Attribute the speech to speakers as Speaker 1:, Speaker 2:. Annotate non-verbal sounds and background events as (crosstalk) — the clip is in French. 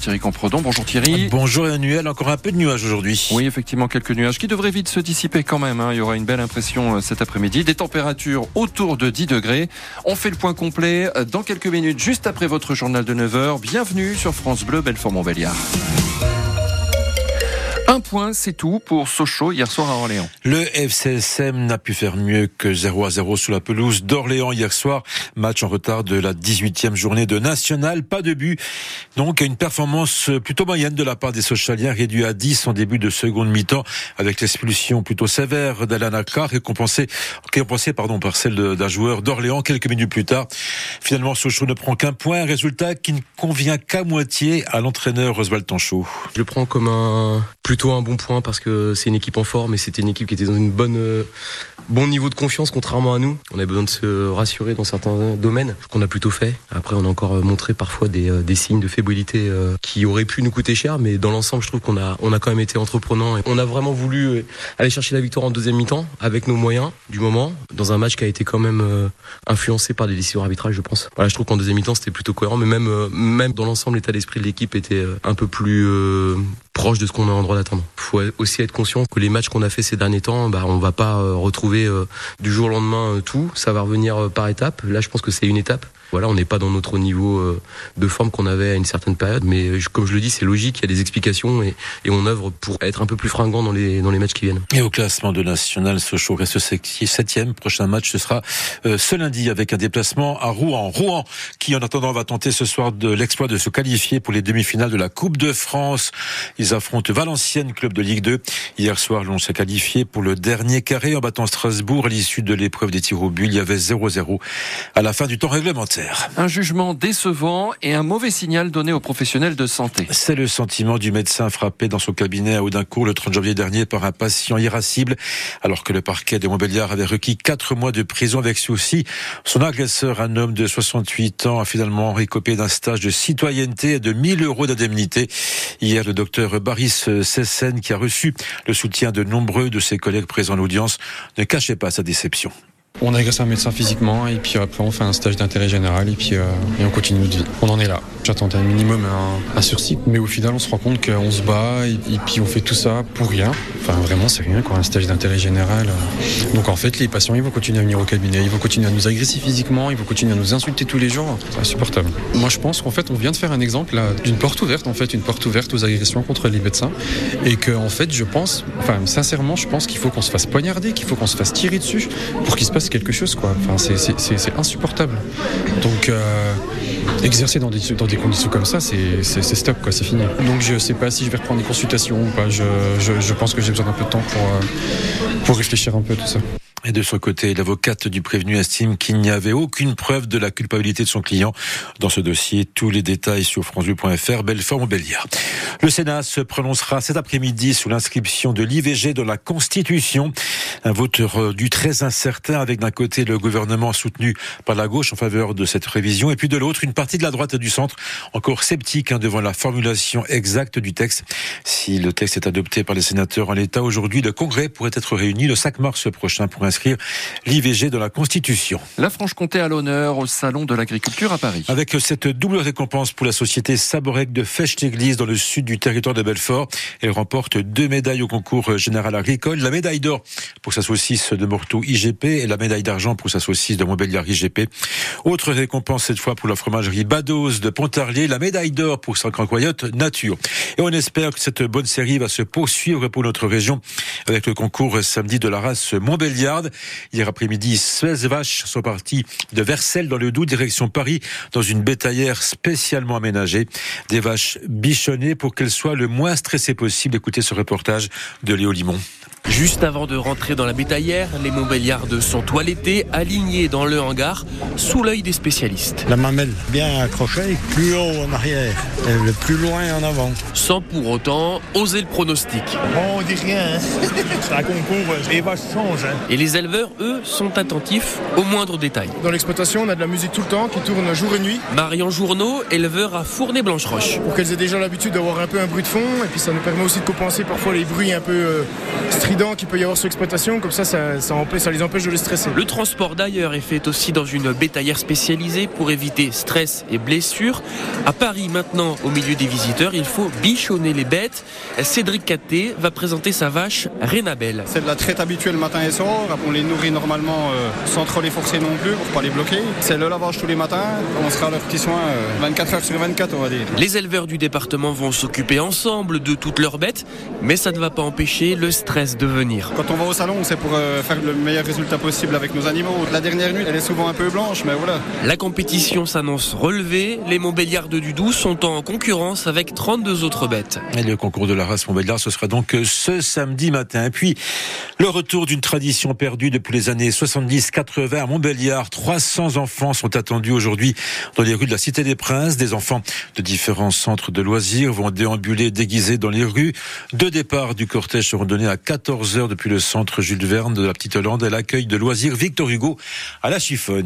Speaker 1: Thierry Compredon. Bonjour Thierry.
Speaker 2: Bonjour Emmanuel, encore un peu de nuages aujourd'hui.
Speaker 1: Oui, effectivement, quelques nuages qui devraient vite se dissiper quand même. Hein. Il y aura une belle impression euh, cet après-midi. Des températures autour de 10 degrés. On fait le point complet euh, dans quelques minutes, juste après votre journal de 9h. Bienvenue sur France Bleu, Belfort-Montbéliard. Un point, c'est tout pour Sochaux hier soir à Orléans.
Speaker 2: Le FCSM n'a pu faire mieux que 0 à 0 sous la pelouse d'Orléans hier soir. Match en retard de la 18e journée de National. Pas de but. Donc une performance plutôt moyenne de la part des Sochaliens réduit à 10 en début de seconde mi-temps avec l'expulsion plutôt sévère d'Alana Carr récompensée, récompensée pardon, par celle d'un joueur d'Orléans quelques minutes plus tard. Finalement, Sochaux ne prend qu'un point, résultat qui ne convient qu'à moitié à l'entraîneur Oswald Tanchot.
Speaker 3: Je le prends comme un plutôt un bon point parce que c'est une équipe en forme et c'était une équipe qui était dans une bonne euh, bon niveau de confiance contrairement à nous. On a besoin de se rassurer dans certains domaines, ce qu'on a plutôt fait. Après, on a encore euh, montré parfois des, euh, des signes de fébrilité qui auraient pu nous coûter cher, mais dans l'ensemble, je trouve qu'on a on a quand même été entreprenant et on a vraiment voulu aller chercher la victoire en deuxième mi-temps avec nos moyens du moment dans un match qui a été quand même influencé par des décisions arbitrales, je pense. Voilà, je trouve qu'en deuxième mi-temps, c'était plutôt cohérent, mais même même dans l'ensemble, l'état d'esprit de l'équipe était un peu plus proche de ce qu'on a en droit d'attendre. Il faut aussi être conscient que les matchs qu'on a fait ces derniers temps, bah, on va pas euh, retrouver euh, du jour au lendemain euh, tout. Ça va revenir par étapes. Là, je pense que c'est une étape. Voilà, on n'est pas dans notre niveau euh, de forme qu'on avait à une certaine période, mais euh, comme je le dis, c'est logique, il y a des explications et, et, on œuvre pour être un peu plus fringant dans les, dans les matchs qui viennent.
Speaker 2: Et au classement de National, Sochaux reste septième. Prochain match, ce sera euh, ce lundi avec un déplacement à Rouen. Rouen, qui en attendant va tenter ce soir de l'exploit de se qualifier pour les demi-finales de la Coupe de France. Ils affrontent Valenciennes, club de Ligue 2. Hier soir, l'on s'est qualifié pour le dernier carré en battant Strasbourg à l'issue de l'épreuve des tirs au but. Il y avait 0-0 à la fin du temps réglementaire.
Speaker 1: Un jugement décevant et un mauvais signal donné aux professionnels de santé.
Speaker 2: C'est le sentiment du médecin frappé dans son cabinet à Audincourt le 30 janvier dernier par un patient irascible, alors que le parquet de Montbéliard avait requis quatre mois de prison avec souci. Son agresseur, un homme de 68 ans, a finalement récopé d'un stage de citoyenneté et de 1000 euros d'indemnité. Hier, le docteur Baris Sessen, qui a reçu le soutien de nombreux de ses collègues présents à l'audience, ne cachait pas sa déception.
Speaker 4: On agresse un médecin physiquement et puis après on fait un stage d'intérêt général et puis euh, et on continue notre vie. On en est là. J'attendais un minimum un, un, sursis, mais au final on se rend compte qu'on se bat et, et, puis on fait tout ça pour rien. Enfin vraiment c'est rien quoi, un stage d'intérêt général. Donc en fait les patients ils vont continuer à venir au cabinet, ils vont continuer à nous agresser physiquement, ils vont continuer à nous insulter tous les jours. C'est insupportable. Moi je pense qu'en fait on vient de faire un exemple d'une porte ouverte en fait, une porte ouverte aux agressions contre les médecins et que en fait je pense, enfin sincèrement je pense qu'il faut qu'on se fasse poignarder, qu'il faut qu'on se fasse tirer dessus pour qu'il se passe quelque chose quoi. Enfin, c'est insupportable. Donc euh, exercer dans des, dans des conditions comme ça, c'est stop quoi, c'est fini. Donc je sais pas si je vais reprendre des consultations ou pas. Je, je, je pense que j'ai besoin d'un peu de temps pour, euh, pour réfléchir un peu à tout ça.
Speaker 2: Et de son côté, l'avocate du prévenu estime qu'il n'y avait aucune preuve de la culpabilité de son client. Dans ce dossier, tous les détails sur franchevue.fr, Belfort ou Béliard. Le Sénat se prononcera cet après-midi sous l'inscription de l'IVG dans la Constitution. Un vote du très incertain avec d'un côté le gouvernement soutenu par la gauche en faveur de cette révision et puis de l'autre une partie de la droite et du centre encore sceptique hein, devant la formulation exacte du texte. Si le texte est adopté par les sénateurs en l'état aujourd'hui, le Congrès pourrait être réuni le 5 mars prochain pour inscrire l'IVG dans la Constitution.
Speaker 1: La Franche-Comté à l'honneur au Salon de l'Agriculture à Paris.
Speaker 2: Avec cette double récompense pour la société Saborec de Fecht-Église dans le sud du territoire de Belfort, elle remporte deux médailles au concours général agricole. La médaille d'or pour sa saucisse de Morteau IGP et la médaille d'argent pour sa saucisse de Montbéliard IGP. Autre récompense cette fois pour la fromagerie Bados de Pontarlier, la médaille d'or pour sa Coyote Nature. Et on espère que cette bonne série va se poursuivre pour notre région avec le concours samedi de la race Montbéliard. Hier après-midi, 16 vaches sont parties de Vercelles dans le Doubs, direction Paris, dans une bétaillère spécialement aménagée. Des vaches bichonnées pour qu'elles soient le moins stressées possible. Écoutez ce reportage de Léo Limon.
Speaker 5: Juste avant de rentrer dans la bétaillère, les Montbéliardes sont toilettées, alignées dans le hangar, sous l'œil des spécialistes.
Speaker 6: La mamelle bien accrochée, plus haut en arrière, et le plus loin en avant.
Speaker 5: Sans pour autant oser le pronostic.
Speaker 7: Bon, on dit rien. Hein. (laughs) C'est un concours, les vaches changent. Hein.
Speaker 5: Et les éleveurs, eux, sont attentifs aux moindres détails.
Speaker 8: Dans l'exploitation, on a de la musique tout le temps qui tourne jour et nuit.
Speaker 5: Marion Journeau, éleveur à Fournay-Blanche-Roche.
Speaker 8: Pour qu'elles aient déjà l'habitude d'avoir un peu un bruit de fond, et puis ça nous permet aussi de compenser parfois les bruits un peu euh, stridents accidents qu'il peut y avoir sur l'exploitation. Comme ça, ça, ça, empêche, ça les empêche de les stresser.
Speaker 5: Le transport d'ailleurs est fait aussi dans une bétaillère spécialisée pour éviter stress et blessures. À Paris maintenant, au milieu des visiteurs, il faut bichonner les bêtes. Cédric Caté va présenter sa vache Rénabelle.
Speaker 9: C'est de la traite habituelle matin et soir. On les nourrit normalement euh, sans trop les forcer non plus pour pas les bloquer. C'est le lavage tous les matins. On sera à leurs petits soins euh, 24 heures sur 24, on va dire.
Speaker 5: Les éleveurs du département vont s'occuper ensemble de toutes leurs bêtes, mais ça ne va pas empêcher le stress de venir.
Speaker 9: Quand on va au salon, c'est pour euh, faire le meilleur résultat possible avec nos animaux. La dernière nuit, elle est souvent un peu blanche, mais voilà.
Speaker 5: La compétition s'annonce relevée. Les Montbéliards de Dudou sont en concurrence avec 32 autres bêtes.
Speaker 2: Et le concours de la race Montbéliard, ce sera donc ce samedi matin. Et puis, le retour d'une tradition perdue depuis les années 70-80 à Montbéliard. 300 enfants sont attendus aujourd'hui dans les rues de la Cité des Princes. Des enfants de différents centres de loisirs vont déambuler déguisés dans les rues. Deux départs du cortège seront donnés à 14 heures depuis le centre Jules Verne de la Petite Hollande et l'accueil de loisirs Victor Hugo à la chiffonne.